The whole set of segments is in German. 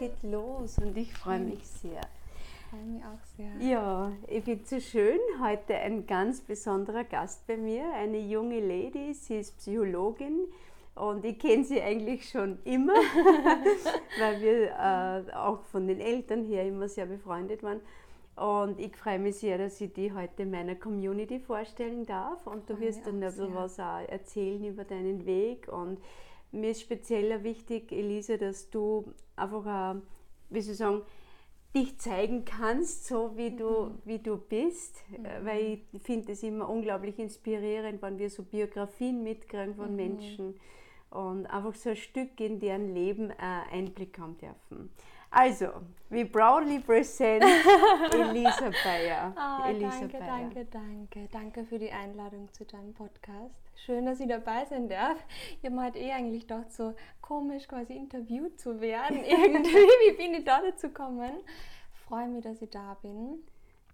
geht los und ich freue mich sehr. Ich freue mich auch sehr. Ja, ich finde es so schön. Heute ein ganz besonderer Gast bei mir, eine junge Lady. Sie ist Psychologin und ich kenne sie eigentlich schon immer, weil wir äh, auch von den Eltern her immer sehr befreundet waren. Und ich freue mich sehr, dass ich die heute meiner Community vorstellen darf. Und du wirst dann ein bisschen was auch erzählen über deinen Weg. Und mir ist speziell wichtig, Elisa, dass du einfach, auch, wie soll ich sagen, dich zeigen kannst, so wie du, mhm. wie du bist. Mhm. Weil ich finde es immer unglaublich inspirierend, wenn wir so Biografien mitkriegen von mhm. Menschen und einfach so ein Stück in deren Leben äh, Einblick haben dürfen. Also, we proudly present Elisa Bayer. Oh, Elisa danke, Bayer. danke, danke. Danke für die Einladung zu deinem Podcast. Schön, dass ich dabei sein darf. Ich habe mir halt eh eigentlich gedacht, so komisch quasi interviewt zu werden. Irgendwie, wie bin ich da dazu gekommen? Freue mich, dass ich da bin.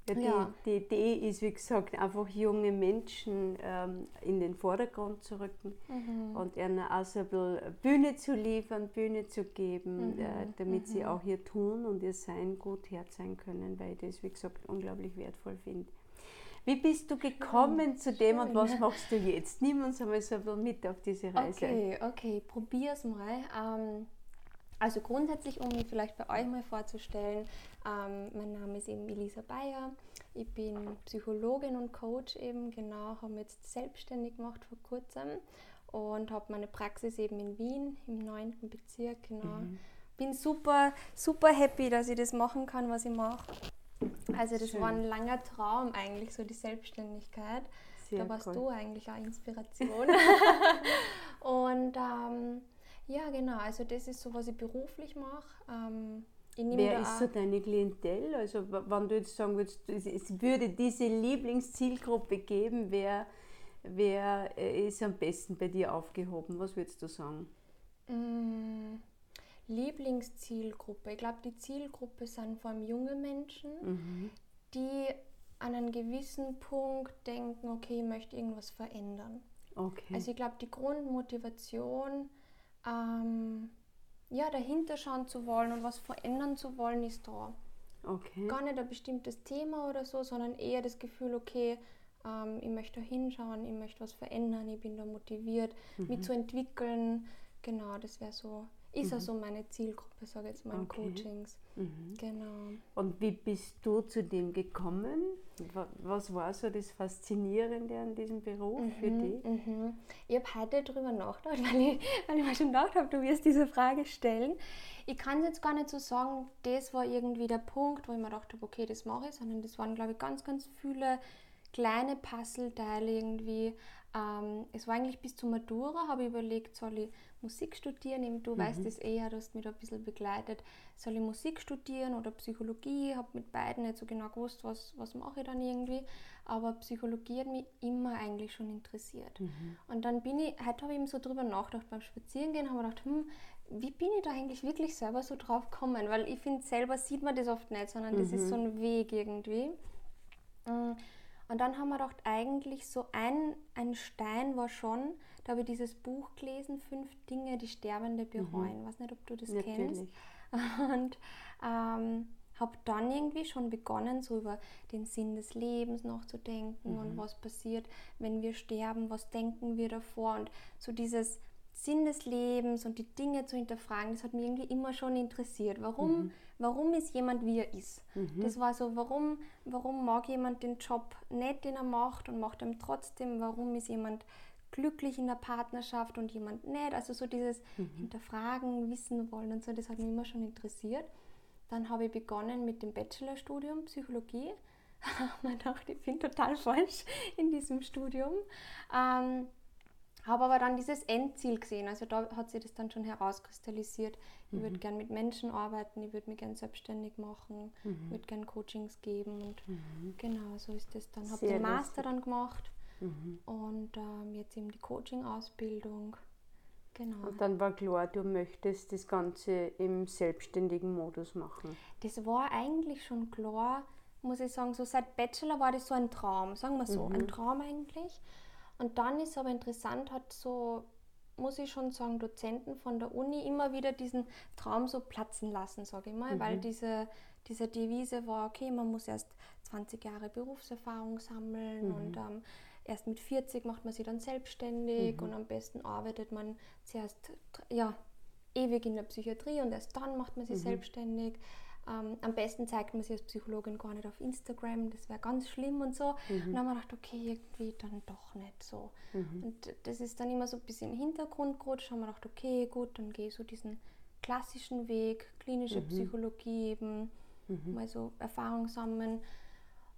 Ja, die, ja. die, Idee ist, wie gesagt, einfach junge Menschen ähm, in den Vordergrund zu rücken mhm. und ihnen auch so ein bisschen Bühne zu liefern, Bühne zu geben, mhm. äh, damit mhm. sie auch ihr Tun und ihr Sein gut herzeigen können, weil ich das, wie gesagt, unglaublich wertvoll finde. Wie bist du gekommen Schön. zu dem Schön. und was machst du jetzt? Nimm uns einmal so ein bisschen mit auf diese Reise. Okay, okay, probier's mal. Ähm, also grundsätzlich, um mich vielleicht bei euch mal vorzustellen, ähm, mein Name ist eben Elisa Bayer. Ich bin Psychologin und Coach eben, genau, habe mich jetzt selbstständig gemacht vor kurzem und habe meine Praxis eben in Wien im 9. Bezirk, genau. Mhm. Bin super, super happy, dass ich das machen kann, was ich mache. Also das Schön. war ein langer Traum eigentlich, so die Selbstständigkeit. Sehr da warst cool. du eigentlich auch Inspiration. und ähm, ja, genau. Also das ist so, was ich beruflich mache. Ähm, Wer ist so deine Klientel? Also wenn du jetzt sagen würdest, es würde diese Lieblingszielgruppe geben, wer, wer äh, ist am besten bei dir aufgehoben? Was würdest du sagen? Mm, Lieblingszielgruppe. Ich glaube, die Zielgruppe sind vor allem junge Menschen, mhm. die an einem gewissen Punkt denken, okay, ich möchte irgendwas verändern. Okay. Also ich glaube, die Grundmotivation ähm, ja, dahinter schauen zu wollen und was verändern zu wollen, ist da. Okay. Gar nicht ein bestimmtes Thema oder so, sondern eher das Gefühl, okay, ähm, ich möchte da hinschauen, ich möchte was verändern, ich bin da motiviert, mhm. mich zu entwickeln. Genau, das wäre so ist mhm. also meine Zielgruppe, sage ich jetzt mal, okay. Coachings. Mhm. Genau. Und wie bist du zu dem gekommen? Was war so das Faszinierende an diesem Beruf mhm. für dich? Mhm. Ich habe heute darüber nachgedacht, weil ich, weil ich mir schon gedacht habe, du wirst diese Frage stellen. Ich kann jetzt gar nicht so sagen, das war irgendwie der Punkt, wo ich mir gedacht habe, okay, das mache ich, sondern das waren, glaube ich, ganz, ganz viele kleine Puzzleteile irgendwie. Ähm, es war eigentlich bis zur Matura, habe ich überlegt, soll ich Musik studieren? Du mhm. weißt es eher, du hast mich da ein bisschen begleitet. Soll ich Musik studieren oder Psychologie? Ich habe mit beiden nicht so genau gewusst, was, was mache ich dann irgendwie. Aber Psychologie hat mich immer eigentlich schon interessiert. Mhm. Und dann bin ich, heute habe ich eben so drüber nachgedacht beim Spazierengehen, habe mir gedacht, hm, wie bin ich da eigentlich wirklich selber so drauf gekommen? Weil ich finde, selber sieht man das oft nicht, sondern mhm. das ist mhm. so ein Weg irgendwie. Mm. Und dann haben wir gedacht, eigentlich so ein, ein Stein war schon, da habe ich dieses Buch gelesen, Fünf Dinge, die Sterbende mhm. bereuen. Ich mhm. weiß nicht, ob du das Natürlich. kennst. Und ähm, habe dann irgendwie schon begonnen, so über den Sinn des Lebens nachzudenken mhm. und was passiert, wenn wir sterben, was denken wir davor und so dieses Sinn des Lebens und die Dinge zu hinterfragen, das hat mich irgendwie immer schon interessiert. Warum, mhm. warum ist jemand, wie er ist? Mhm. Das war so, warum, warum mag jemand den Job nicht, den er macht und macht ihn trotzdem? Warum ist jemand glücklich in der Partnerschaft und jemand nicht? Also so dieses mhm. Hinterfragen, wissen wollen und so, das hat mich immer schon interessiert. Dann habe ich begonnen mit dem Bachelorstudium Psychologie. Man dachte, ich bin total falsch in diesem Studium. Ähm, habe aber dann dieses Endziel gesehen. Also da hat sich das dann schon herauskristallisiert. Ich mhm. würde gerne mit Menschen arbeiten, ich würde mich gerne selbstständig machen, mhm. würde gerne Coachings geben und mhm. genau so ist das dann. Habe den Master dann gemacht mhm. und ähm, jetzt eben die Coaching-Ausbildung. Genau. Und dann war klar, du möchtest das Ganze im selbstständigen Modus machen. Das war eigentlich schon klar, muss ich sagen. So seit Bachelor war das so ein Traum, sagen wir so, ein mhm. Traum eigentlich. Und dann ist aber interessant, hat so muss ich schon sagen, Dozenten von der Uni immer wieder diesen Traum so platzen lassen, sage ich mal, mhm. weil diese, diese Devise war, okay, man muss erst 20 Jahre Berufserfahrung sammeln mhm. und ähm, erst mit 40 macht man sich dann selbstständig mhm. und am besten arbeitet man zuerst ja, ewig in der Psychiatrie und erst dann macht man sich mhm. selbstständig. Ähm, am besten zeigt man sich als Psychologin gar nicht auf Instagram, das wäre ganz schlimm und so. Mhm. Und dann haben wir gedacht, okay, irgendwie dann doch nicht so. Mhm. Und das ist dann immer so ein bisschen im Hintergrund gerutscht, haben wir gedacht, okay, gut, dann gehe ich so diesen klassischen Weg, klinische mhm. Psychologie eben, mhm. mal so Erfahrung sammeln.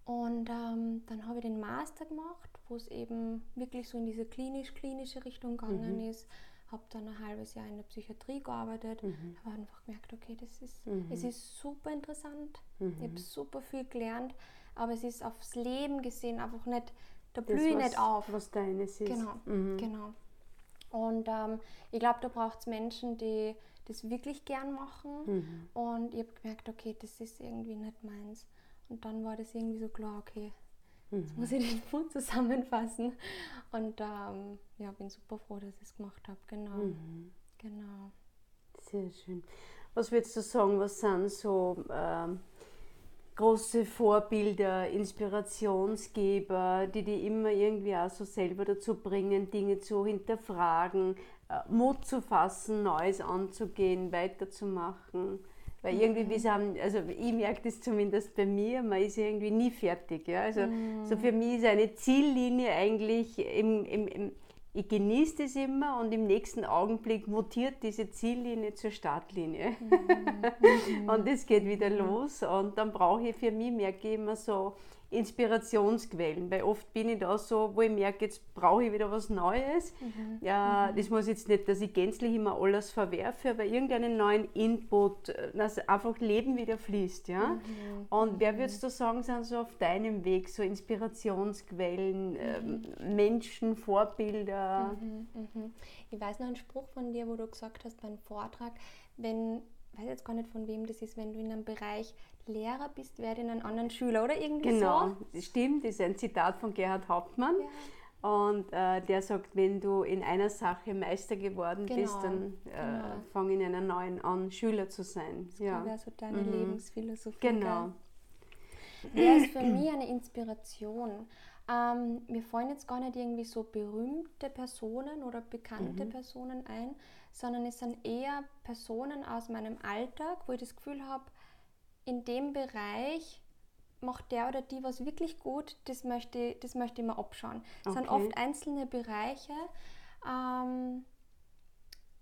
Und ähm, dann habe ich den Master gemacht, wo es eben wirklich so in diese klinisch-klinische Richtung gegangen mhm. ist habe dann ein halbes Jahr in der Psychiatrie gearbeitet, mhm. habe einfach gemerkt, okay, das ist, mhm. es ist super interessant, mhm. ich habe super viel gelernt, aber es ist aufs Leben gesehen einfach nicht, da blühe ich nicht auf. Was deines ist. Genau, mhm. genau. Und ähm, ich glaube, da braucht es Menschen, die das wirklich gern machen. Mhm. Und ich habe gemerkt, okay, das ist irgendwie nicht meins. Und dann war das irgendwie so klar, okay, Jetzt muss ich den Punkt zusammenfassen. Und ähm, ja, bin super froh, dass ich es gemacht habe. Genau. Mhm. genau. Sehr schön. Was würdest du sagen, was sind so ähm, große Vorbilder, Inspirationsgeber, die die immer irgendwie auch so selber dazu bringen, Dinge zu hinterfragen, äh, Mut zu fassen, Neues anzugehen, weiterzumachen? Weil irgendwie, wir sind, also ich merke das zumindest bei mir, man ist irgendwie nie fertig. Ja? Also mm. so für mich ist eine Ziellinie eigentlich, im, im, im, ich genieße das immer und im nächsten Augenblick mutiert diese Ziellinie zur Startlinie. Mm. und es geht wieder mhm. los und dann brauche ich für mich, merke ich immer so, Inspirationsquellen, weil oft bin ich da so, wo ich merke, jetzt brauche ich wieder was Neues. Mhm. Ja, mhm. Das muss jetzt nicht, dass ich gänzlich immer alles verwerfe, aber irgendeinen neuen Input, dass einfach Leben wieder fließt. Ja? Mhm. Und wer würdest du sagen, sind so auf deinem Weg so Inspirationsquellen, ähm, Menschen, Vorbilder? Mhm, mhm. Ich weiß noch einen Spruch von dir, wo du gesagt hast beim Vortrag, wenn weiß jetzt gar nicht von wem das ist, wenn du in einem Bereich Lehrer bist, werde in einen anderen Schüler oder irgendwie genau, so. Genau, stimmt, das ist ein Zitat von Gerhard Hauptmann. Ja. Und äh, der sagt, wenn du in einer Sache Meister geworden genau, bist, dann äh, genau. fang in einer neuen an, Schüler zu sein. Das ja. wäre so deine mhm. Lebensphilosophie. Genau. Wer ist für mich eine Inspiration? Ähm, mir fallen jetzt gar nicht irgendwie so berühmte Personen oder bekannte mhm. Personen ein, sondern es sind eher Personen aus meinem Alltag, wo ich das Gefühl habe, in dem Bereich macht der oder die was wirklich gut, das möchte, das möchte ich mir abschauen. Es okay. sind oft einzelne Bereiche. Ähm,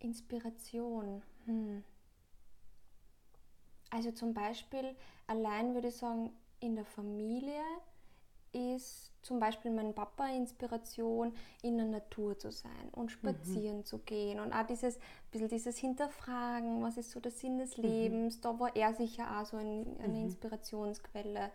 Inspiration. Hm. Also zum Beispiel, allein würde ich sagen, in der Familie ist zum Beispiel mein Papa Inspiration, in der Natur zu sein und spazieren mhm. zu gehen und auch dieses bisschen dieses Hinterfragen, was ist so der Sinn des mhm. Lebens, mhm. da war er sicher auch so ein, eine mhm. Inspirationsquelle.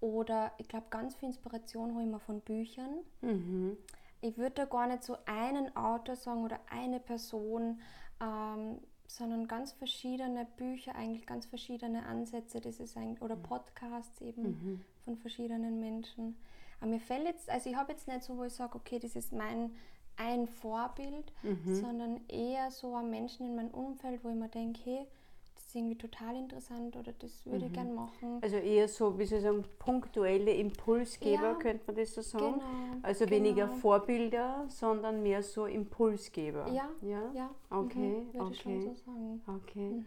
Oder ich glaube, ganz viel Inspiration habe ich mir von Büchern. Mhm. Ich würde da gar nicht so einen Autor sagen oder eine Person, ähm, sondern ganz verschiedene Bücher, eigentlich ganz verschiedene Ansätze, das ist eigentlich, oder mhm. Podcasts eben mhm. Von verschiedenen Menschen. Aber mir fällt jetzt, also ich habe jetzt nicht so, wo ich sage, okay, das ist mein ein Vorbild, mhm. sondern eher so an Menschen in meinem Umfeld, wo ich mir denke, hey, das ist irgendwie total interessant oder das würde mhm. ich gerne machen. Also eher so, wie Sie sagen, punktuelle Impulsgeber, ja, könnte man das so sagen? Genau, also genau. weniger Vorbilder, sondern mehr so Impulsgeber. Ja, ja, ja. Okay, mhm, würde okay. ich schon so sagen. Okay.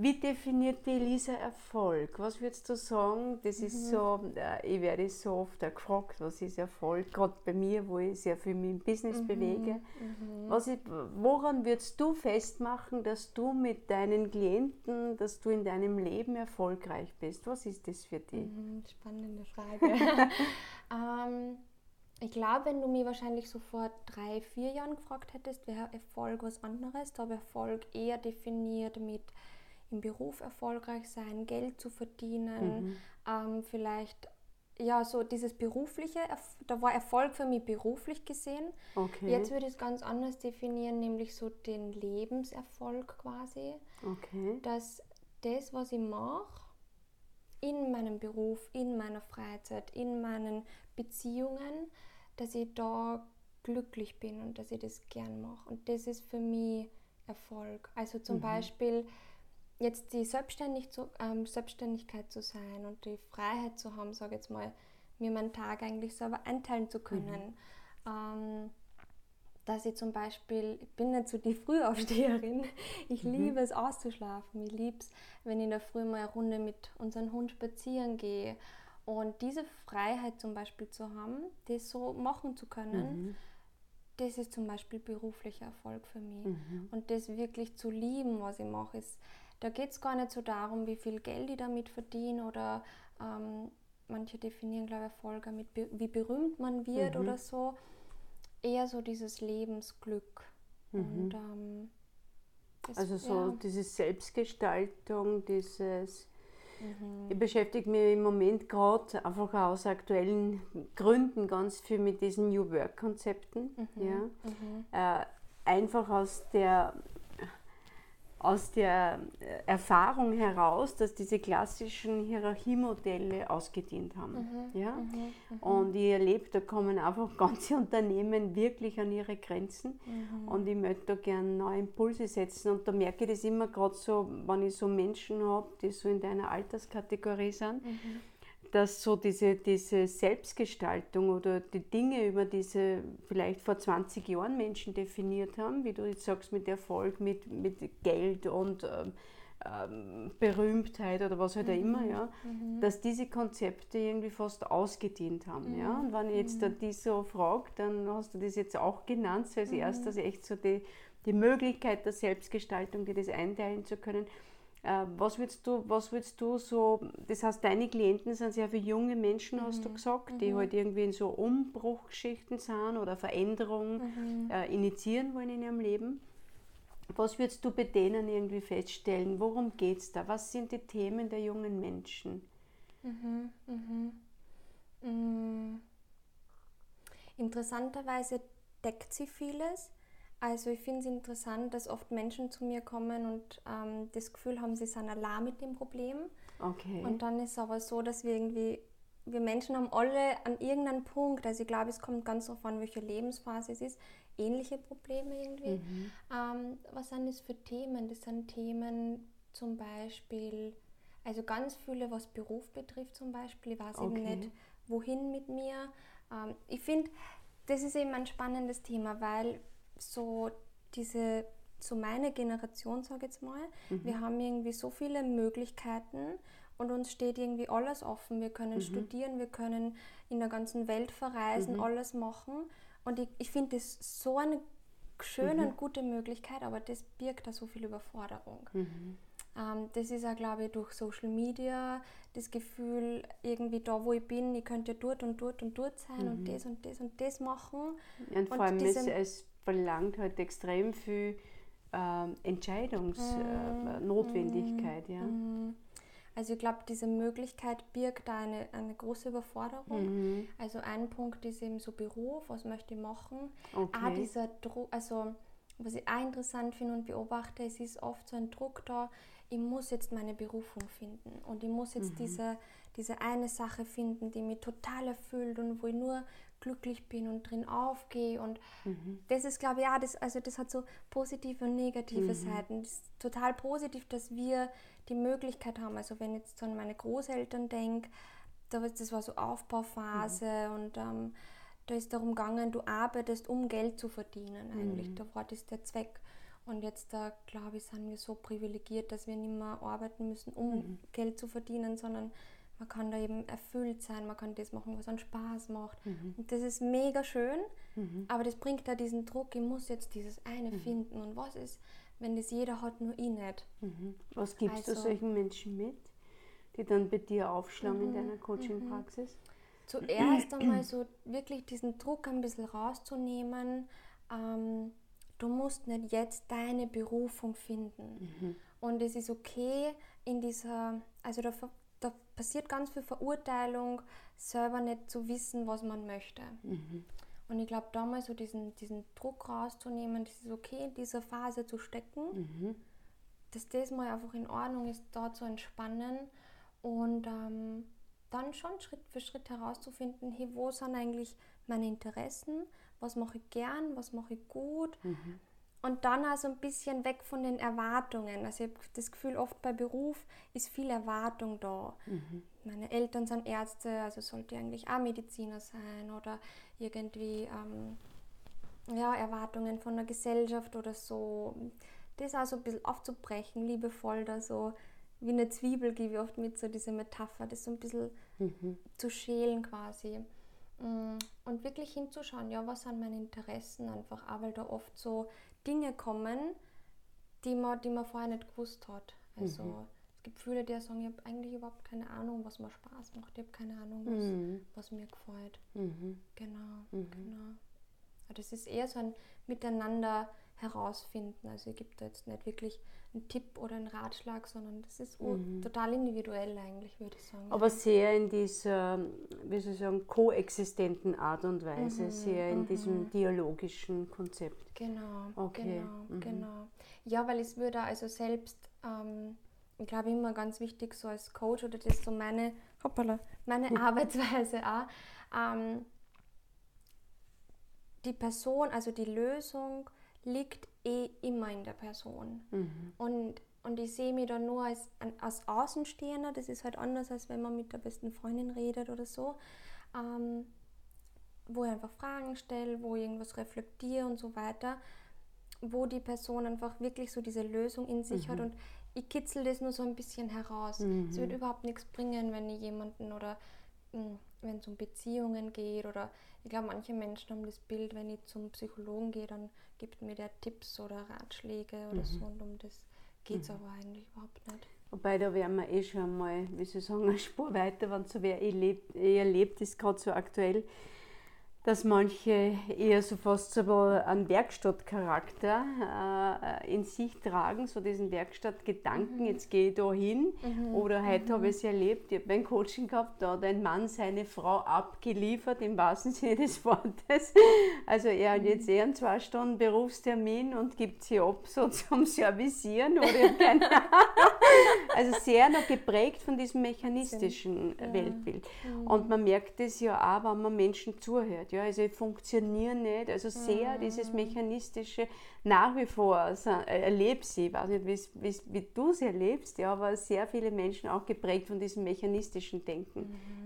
Wie definiert die Elisa Erfolg? Was würdest du sagen? Das ist mhm. so, äh, ich werde so oft gefragt, was ist Erfolg? Gerade bei mir, wo ich sehr viel dem Business mhm. bewege. Mhm. Was ist, woran würdest du festmachen, dass du mit deinen Klienten, dass du in deinem Leben erfolgreich bist? Was ist das für dich? Mhm, spannende Frage. ähm, ich glaube, wenn du mich wahrscheinlich so vor drei, vier Jahren gefragt hättest, wäre Erfolg was anderes. Da habe Erfolg eher definiert mit im Beruf erfolgreich sein, Geld zu verdienen, mhm. ähm, vielleicht ja, so dieses berufliche, da war Erfolg für mich beruflich gesehen. Okay. Jetzt würde ich es ganz anders definieren, nämlich so den Lebenserfolg quasi. Okay. Dass das, was ich mache, in meinem Beruf, in meiner Freizeit, in meinen Beziehungen, dass ich da glücklich bin und dass ich das gern mache. Und das ist für mich Erfolg. Also zum Mhm. Beispiel jetzt die Selbstständig zu, ähm, Selbstständigkeit zu sein und die Freiheit zu haben, sage jetzt mal, mir meinen Tag eigentlich selber einteilen zu können. Ähm, dass ich zum Beispiel, ich bin nicht so die Frühaufsteherin, ich liebe es auszuschlafen, ich liebe es, wenn ich in der Früh mal eine Runde mit unserem Hund spazieren gehe. Und diese Freiheit zum Beispiel zu haben, das so machen zu können, das ist zum Beispiel beruflicher Erfolg für mich. Mhm. Und das wirklich zu lieben, was ich mache, ist, da geht es gar nicht so darum, wie viel Geld ich damit verdiene oder ähm, manche definieren, glaube ich, Erfolg mit, be- wie berühmt man wird Mhm. oder so. Eher so dieses Lebensglück. Und, ähm, das- Mhm. Also so ja. diese Selbstgestaltung, dieses. Mhm. Ich beschäftige mich im Moment gerade einfach aus aktuellen Gründen ganz viel mit diesen New Work-Konzepten. Mhm. Ja. Äh, einfach aus der, aus der äh, Erfahrung heraus, dass diese klassischen Hierarchiemodelle ausgedient haben. Mhm. Ja? Und ich erlebe, da kommen einfach ganze Unternehmen wirklich an ihre Grenzen. Mhm. Und ich möchte da gerne neue Impulse setzen. Und da merke ich das immer gerade so, wenn ich so Menschen habe, die so in deiner Alterskategorie sind, Mhm. Dass so diese, diese Selbstgestaltung oder die Dinge, über diese vielleicht vor 20 Jahren Menschen definiert haben, wie du jetzt sagst, mit Erfolg, mit, mit Geld und ähm, ähm, Berühmtheit oder was halt auch immer, ja, dass diese Konzepte irgendwie fast ausgedient haben. Ja? Und wenn ich jetzt da die so frage, dann hast du das jetzt auch genannt, so als erstes echt so die, die Möglichkeit der Selbstgestaltung, dir das einteilen zu können. Äh, Was würdest du, was würdest du so, das heißt, deine Klienten sind sehr viele junge Menschen, hast du gesagt, die halt irgendwie in so Umbruchgeschichten sind oder Veränderungen äh, initiieren wollen in ihrem Leben. Was würdest du bei denen irgendwie feststellen? Worum geht es da? Was sind die Themen der jungen Menschen? Mhm, mhm. Mm. Interessanterweise deckt sie vieles. Also ich finde es interessant, dass oft Menschen zu mir kommen und ähm, das Gefühl haben, sie sind allein mit dem Problem. Okay. Und dann ist es aber so, dass wir irgendwie, wir Menschen haben alle an irgendeinem Punkt, also ich glaube, es kommt ganz darauf an, welche Lebensphase es ist, ähnliche Probleme irgendwie. Ähm, was sind das für Themen? Das sind Themen zum Beispiel, also ganz viele, was Beruf betrifft zum Beispiel. Ich weiß eben Okay. nicht, wohin mit mir. Ähm, ich finde, das ist eben ein spannendes Thema, weil so diese, so meine Generation, sage ich jetzt mal, wir haben irgendwie so viele Möglichkeiten und uns steht irgendwie alles offen. Wir können studieren, wir können in der ganzen Welt verreisen, alles machen. Und ich, ich finde das so eine schöne und gute Möglichkeit, aber das birgt da so viel Überforderung. Ähm, das ist auch, glaube ich, durch Social Media das Gefühl, irgendwie da, wo ich bin, ich könnte ja dort und dort und dort sein und das und das und das machen. und vor und allem, es, diese- es verlangt halt extrem viel ähm, Entscheidungsnotwendigkeit. Äh, Notwendigkeit, ja. Mhm. Also ich glaube, diese Möglichkeit birgt da eine, eine große Überforderung. Mhm. Also ein Punkt ist eben so Beruf, was möchte ich machen. Okay. Auch dieser Druck, also was ich auch interessant finde und beobachte, es ist oft so ein Druck da, ich muss jetzt meine Berufung finden und ich muss Mhm. jetzt diese, diese eine Sache finden, die mich total erfüllt und wo ich nur glücklich bin und drin aufgehe. Und Mhm. das ist glaube ich ja das also das hat so positive und negative Seiten. Das ist total positiv dass wir die Möglichkeit haben. Also wenn ich jetzt an meine Großeltern denke das war so Aufbauphase und ähm, da ist darum gegangen du arbeitest um Geld zu verdienen eigentlich. Da war das der Zweck. Und jetzt da glaube ich sind wir so privilegiert dass wir nicht mehr arbeiten müssen um Geld zu verdienen sondern man kann da eben erfüllt sein, man kann das machen, was einen Spaß macht. Und das ist mega schön, aber das bringt da diesen Druck, ich muss jetzt dieses eine finden. Und was ist, wenn das jeder hat, nur ich nicht? Mhm. Was gibst du Also- solchen Menschen mit, die dann bei dir aufschlagen Mhm, in deiner Coaching-Praxis? Zuerst einmal so wirklich diesen Druck ein bisschen rauszunehmen. Ähm, du musst nicht jetzt deine Berufung finden. Und es ist okay in dieser, also da, da passiert ganz viel Verurteilung, selber nicht zu wissen, was man möchte. Und ich glaube, da mal so diesen, diesen Druck rauszunehmen, das ist okay, in dieser Phase zu stecken, dass das mal einfach in Ordnung ist, da zu entspannen und ähm, dann schon Schritt für Schritt herauszufinden, hey, wo sind eigentlich meine Interessen, was mache ich gern, was mache ich gut. Mhm. Und dann also ein bisschen weg von den Erwartungen. Also ich habe das Gefühl, oft bei Beruf ist viel Erwartung da. Mhm. Meine Eltern sind Ärzte, also sollte eigentlich auch Mediziner sein oder irgendwie ähm, ja, Erwartungen von der Gesellschaft oder so. Das also ein bisschen aufzubrechen, liebevoll da so wie eine Zwiebel gebe ich oft mit, so diese Metapher, das so ein bisschen mhm. zu schälen quasi. Mm, und wirklich hinzuschauen, ja, was sind meine Interessen einfach, auch weil da oft so Dinge kommen, die man, die man vorher nicht gewusst hat. Also mhm. es gibt viele, die sagen, ich habe eigentlich überhaupt keine Ahnung, was mir Spaß macht, ich habe keine Ahnung, was, mhm. was mir gefällt. Mhm. Genau, mhm. genau. Das ist eher so ein Miteinander herausfinden. Also es gibt da jetzt nicht wirklich einen Tipp oder einen Ratschlag, sondern das ist mhm. total individuell eigentlich, würde ich sagen. Aber sehr in dieser, wie soll ich sagen, koexistenten Art und Weise, mhm. sehr in mhm. diesem dialogischen Konzept. Genau, okay. genau, mhm. genau. Ja, weil es würde also selbst, ähm, ich glaube immer ganz wichtig, so als Coach oder das ist so meine, hoppala, meine Arbeitsweise auch, ähm, die Person, also die Lösung liegt eh immer in der Person. Mhm. Und, und ich sehe mich dann nur als, als Außenstehender, das ist halt anders, als wenn man mit der besten Freundin redet oder so, ähm, wo ich einfach Fragen stelle, wo ich irgendwas reflektiere und so weiter, wo die Person einfach wirklich so diese Lösung in sich mhm. hat und ich kitzel das nur so ein bisschen heraus. Mhm. Es wird überhaupt nichts bringen, wenn ich jemanden oder wenn es um Beziehungen geht oder ich glaube, manche Menschen haben das Bild, wenn ich zum Psychologen gehe, dann gibt mir der Tipps oder Ratschläge oder mhm. so und um das geht es mhm. aber eigentlich überhaupt nicht. Wobei, da wären wir eh schon mal, wie soll ich sagen, eine Spur weiter, wenn so wer eh erlebt, ist gerade so aktuell dass manche eher so fast so einen Werkstattcharakter äh, in sich tragen, so diesen Werkstattgedanken, mhm. jetzt gehe ich da hin. Mhm. Oder heute mhm. habe ich es erlebt, ich habe mein Coaching gehabt, da hat ein Mann seine Frau abgeliefert, im wahrsten Sinne des Wortes. Also er hat jetzt eher einen zwei Stunden Berufstermin und gibt sie ab so zum Servicieren oder keine Also sehr noch geprägt von diesem mechanistischen ja. Weltbild. Mhm. Und man merkt es ja auch, wenn man Menschen zuhört. Ja, also funktionieren nicht. Also sehr mhm. dieses mechanistische nach wie vor also, äh, erlebe ich, ich weiß nicht, wie, wie du es erlebst, ja, aber sehr viele Menschen auch geprägt von diesem mechanistischen Denken.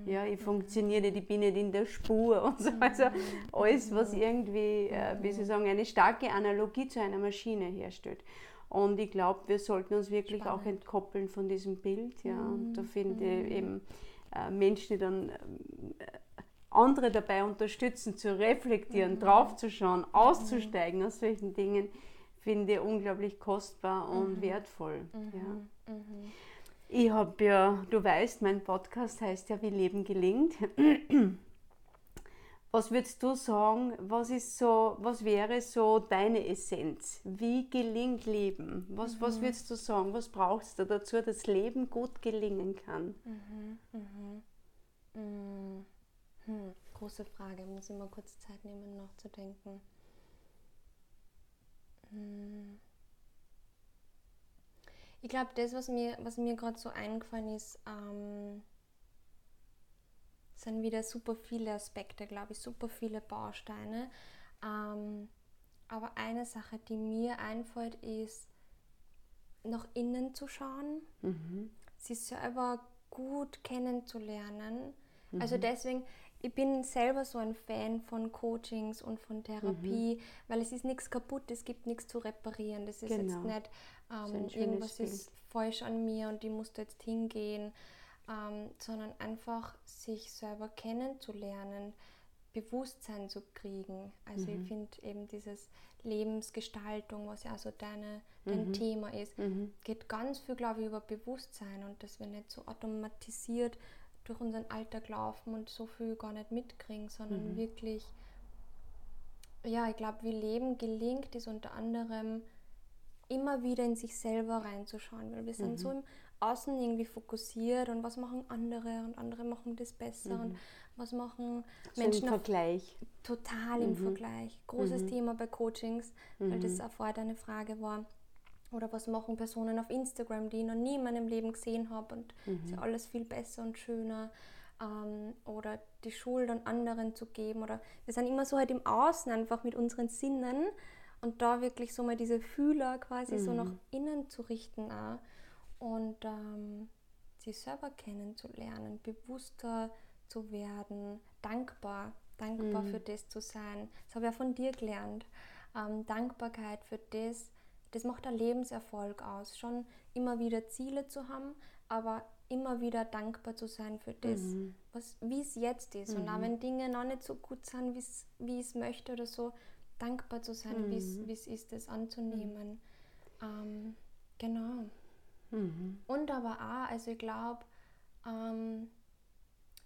Mhm. Ja, ich funktioniere nicht, ich bin nicht in der Spur und so. Also mhm. alles, was irgendwie, äh, wie Sie sagen, eine starke Analogie zu einer Maschine herstellt. Und ich glaube, wir sollten uns wirklich Spannend. auch entkoppeln von diesem Bild. Ja. Und da finde ich eben äh, Menschen, die dann äh, andere dabei unterstützen, zu reflektieren, mhm. draufzuschauen, auszusteigen mhm. aus solchen Dingen, finde ich unglaublich kostbar und mhm. wertvoll. Mhm. Ja. Mhm. Ich habe ja, du weißt, mein Podcast heißt ja, wie Leben gelingt. Was würdest du sagen, was ist so, was wäre so deine Essenz? Wie gelingt Leben? Was, mhm. was würdest du sagen, was brauchst du dazu, dass Leben gut gelingen kann? Mhm. Mhm. Hm, große Frage, muss ich mal kurz Zeit nehmen, nachzudenken. Hm. Ich glaube, das, was mir, was mir gerade so eingefallen ist, ähm, sind wieder super viele Aspekte, glaube ich, super viele Bausteine. Ähm, aber eine Sache, die mir einfällt, ist, nach innen zu schauen, mhm. sich selber gut kennenzulernen. Also mhm. Also deswegen, ich bin selber so ein Fan von Coachings und von Therapie, mhm. weil es ist nichts kaputt, es gibt nichts zu reparieren. Das ist genau. jetzt nicht, ähm, irgendwas Bild. ist falsch an mir und ich muss da jetzt hingehen, ähm, sondern einfach sich selber kennenzulernen, Bewusstsein zu kriegen. Also mhm. ich finde eben dieses Lebensgestaltung, was ja so deine, dein mhm. Thema ist, mhm. geht ganz viel, glaube ich, über Bewusstsein und dass wir nicht so automatisiert durch unseren Alltag laufen und so viel gar nicht mitkriegen, sondern mhm. wirklich, ja, ich glaube, wie Leben gelingt, ist unter anderem immer wieder in sich selber reinzuschauen, weil wir sind mhm. so im Außen irgendwie fokussiert und was machen andere und andere machen das besser mhm. und was machen so Menschen. Im Vergleich. Total im mhm. Vergleich. Großes mhm. Thema bei Coachings, weil das auch vorher deine Frage war oder was machen Personen auf Instagram, die ich noch nie in meinem Leben gesehen habe und mhm. ist ja alles viel besser und schöner. ähm, oder die Schuld an anderen zu geben. Oder wir sind immer so halt im Außen einfach mit unseren Sinnen und da wirklich so mal diese Fühler quasi mhm. so nach innen zu richten auch. und ähm, sich selber kennenzulernen, bewusster zu werden, dankbar, dankbar mhm. für das zu sein. Das habe ich ja von dir gelernt. Ähm, Dankbarkeit für das, das macht der Lebenserfolg aus. Schon immer wieder Ziele zu haben, aber immer wieder dankbar zu sein für das, mhm. wie es jetzt ist. Mhm. Und auch mhm. wenn Dinge noch nicht so gut sind, wie ich es möchte oder so, dankbar zu sein, mhm. wie es ist, das anzunehmen. Ähm, genau. Mhm. Und aber auch, also ich glaube, ähm,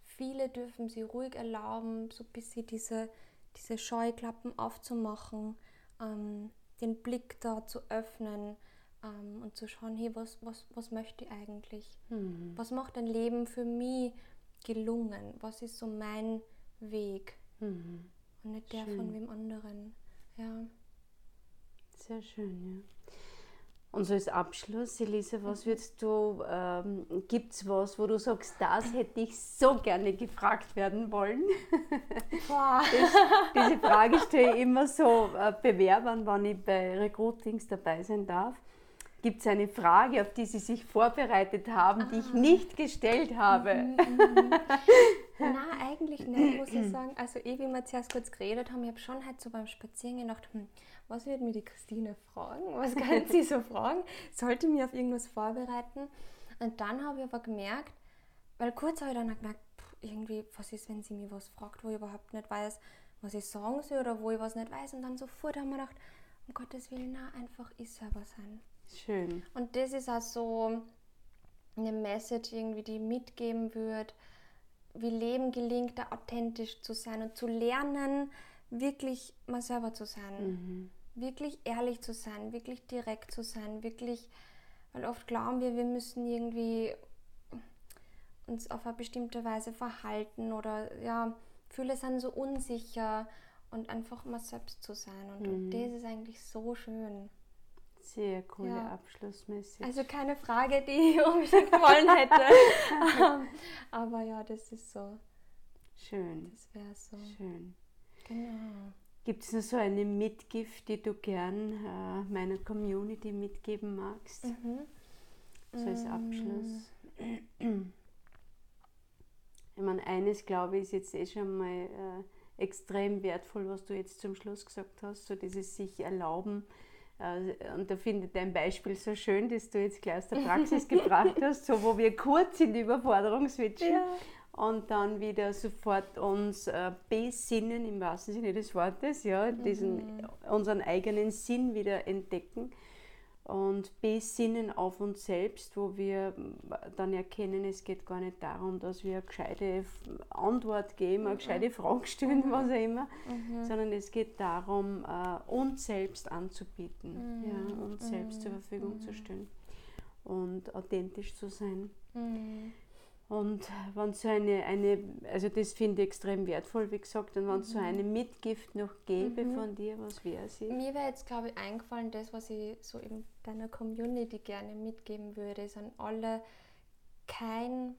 viele dürfen sie ruhig erlauben, so ein bisschen diese, diese Scheuklappen aufzumachen, ähm, den Blick da zu öffnen ähm, und zu schauen, hey, was, was, was möchte ich eigentlich? Mhm. Was macht ein Leben für mich gelungen? Was ist so mein Weg? Mhm. Und nicht der schön. von wem anderen. Ja. Sehr schön, ja. Und so als Abschluss, Elisa, was mhm. würdest du, ähm, gibt es was, wo du sagst, das hätte ich so gerne gefragt werden wollen? Boah. Das, diese Frage stelle ich immer so äh, Bewerbern, wann ich bei Recruitings dabei sein darf. Gibt es eine Frage, auf die Sie sich vorbereitet haben, ah. die ich ah. nicht gestellt habe? Mhm, mhm. Nein, eigentlich nicht, muss ich sagen. Also, eh, wie wir zuerst kurz geredet haben, ich habe schon halt so beim Spazieren gedacht, hm, was wird mir die Christine fragen? Was kann sie so fragen? Sollte mich auf irgendwas vorbereiten? Und dann habe ich aber gemerkt, weil kurz habe ich dann gemerkt, irgendwie, was ist, wenn sie mir was fragt, wo ich überhaupt nicht weiß, was ich sagen soll oder wo ich was nicht weiß. Und dann sofort haben wir gedacht, um Gottes Willen, na, einfach ich selber sein. Schön. Und das ist auch so eine Message irgendwie, die mitgeben wird, wie Leben gelingt, da authentisch zu sein und zu lernen, wirklich mal selber zu sein. Mhm wirklich ehrlich zu sein, wirklich direkt zu sein, wirklich, weil oft glauben wir, wir müssen irgendwie uns auf eine bestimmte Weise verhalten oder ja, Fühle sind so unsicher und einfach mal selbst zu sein. Und, mhm. und das ist eigentlich so schön. Sehr coole ja. Abschlussmessage. Also keine Frage, die ich unbedingt wollen hätte. Aber ja, das ist so. Schön. Das wäre so. Schön. Genau. Gibt es noch so eine Mitgift, die du gern äh, meiner Community mitgeben magst? Mhm. So als Abschluss. Ich meine, eines glaube ich ist jetzt eh schon mal äh, extrem wertvoll, was du jetzt zum Schluss gesagt hast, so dieses sich erlauben. Äh, und da finde ich dein Beispiel so schön, dass du jetzt gleich aus der Praxis gebracht hast, so wo wir kurz in die Überforderung switchen. Ja und dann wieder sofort uns äh, besinnen im wahrsten Sinne des Wortes, ja, diesen, mhm. unseren eigenen Sinn wieder entdecken und besinnen auf uns selbst, wo wir dann erkennen, es geht gar nicht darum, dass wir eine gescheite Antwort geben, eine mhm. gescheite Frage stellen, mhm. was auch immer, mhm. sondern es geht darum, äh, uns selbst anzubieten, mhm. ja, uns selbst zur Verfügung zu stellen und authentisch zu sein. Und wenn so eine, eine also das finde ich extrem wertvoll, wie gesagt, und wenn es mhm. so eine Mitgift noch gäbe mhm. von dir, was wäre sie? Mir wäre jetzt, glaube ich, eingefallen, das, was ich so in deiner Community gerne mitgeben würde, ist an alle kein,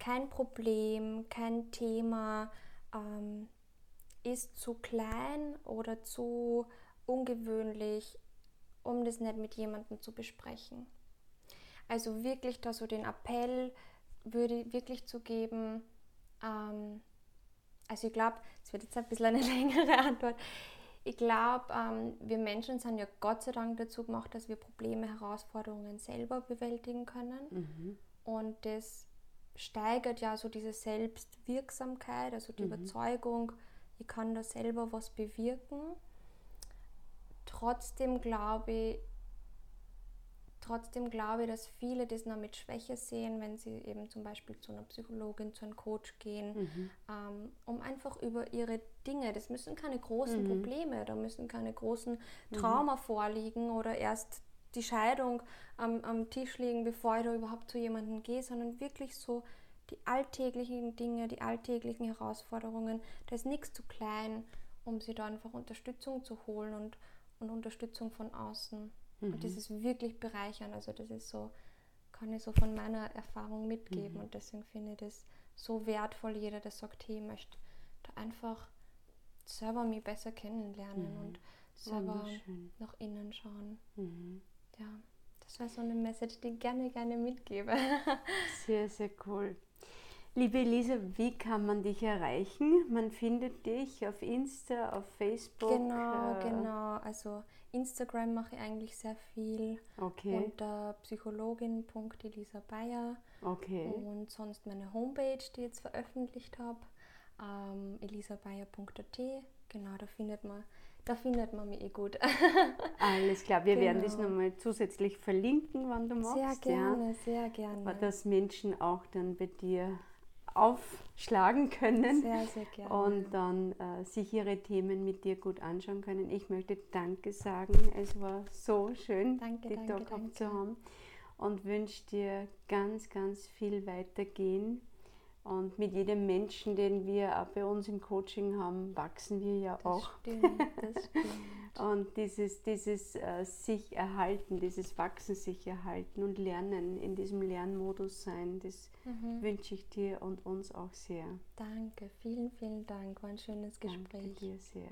kein Problem, kein Thema ähm, ist zu klein oder zu ungewöhnlich, um das nicht mit jemandem zu besprechen. Also wirklich da so den Appell, würde wirklich zugeben, ähm, also ich glaube, es wird jetzt ein bisschen eine längere Antwort. Ich glaube, ähm, wir Menschen sind ja Gott sei Dank dazu gemacht, dass wir Probleme, Herausforderungen selber bewältigen können. Mhm. Und das steigert ja so diese Selbstwirksamkeit, also die mhm. Überzeugung, ich kann da selber was bewirken. Trotzdem glaube ich, Trotzdem glaube ich, dass viele das noch mit Schwäche sehen, wenn sie eben zum Beispiel zu einer Psychologin, zu einem Coach gehen, mhm. ähm, um einfach über ihre Dinge, das müssen keine großen mhm. Probleme, da müssen keine großen mhm. Trauma mhm. vorliegen oder erst die Scheidung am, am Tisch liegen, bevor ich da überhaupt zu jemandem gehe, sondern wirklich so die alltäglichen Dinge, die alltäglichen Herausforderungen, da ist nichts zu klein, um sie da einfach Unterstützung zu holen und, und Unterstützung von außen. Mhm. Und das ist wirklich bereichernd. Also das ist so, kann ich so von meiner Erfahrung mitgeben. Mhm. Und deswegen finde ich das so wertvoll, jeder, der sagt, hey, ich möchte da einfach selber mich besser kennenlernen Mhm. und selber nach innen schauen. Mhm. Ja, das wäre so eine Message, die ich gerne, gerne mitgebe. Sehr, sehr cool. Liebe Elisa, wie kann man dich erreichen? Man findet dich auf Insta, auf Facebook. genau, äh, genau. Also Instagram mache ich eigentlich sehr viel Okay, unter psychologin.elisa Bayer okay. und sonst meine Homepage, die ich jetzt veröffentlicht habe, ähm, elisabayer.at. Genau, da findet man, da findet man mich eh gut. Alles klar. Wir werden das Genau. nochmal zusätzlich verlinken, wann du sehr magst. gerne, sehr Ja, gerne. dass Menschen auch dann bei dir aufschlagen können. Sehr, sehr gerne. und dann äh, sich ihre Themen mit dir gut anschauen können. Ich möchte Danke sagen. Es war so schön, Danke, dich da danke, zu danke. haben und wünsche dir ganz, ganz viel weitergehen. Und mit jedem Menschen, den wir auch bei uns im Coaching haben, wachsen wir ja das auch. stimmt, das stimmt. Und dieses, dieses äh, sich erhalten, dieses Wachsen sich erhalten und lernen, in diesem Lernmodus sein, das Mhm. wünsche ich dir und uns auch sehr. Danke, vielen, vielen Dank. War ein schönes Danke Gespräch. dir sehr.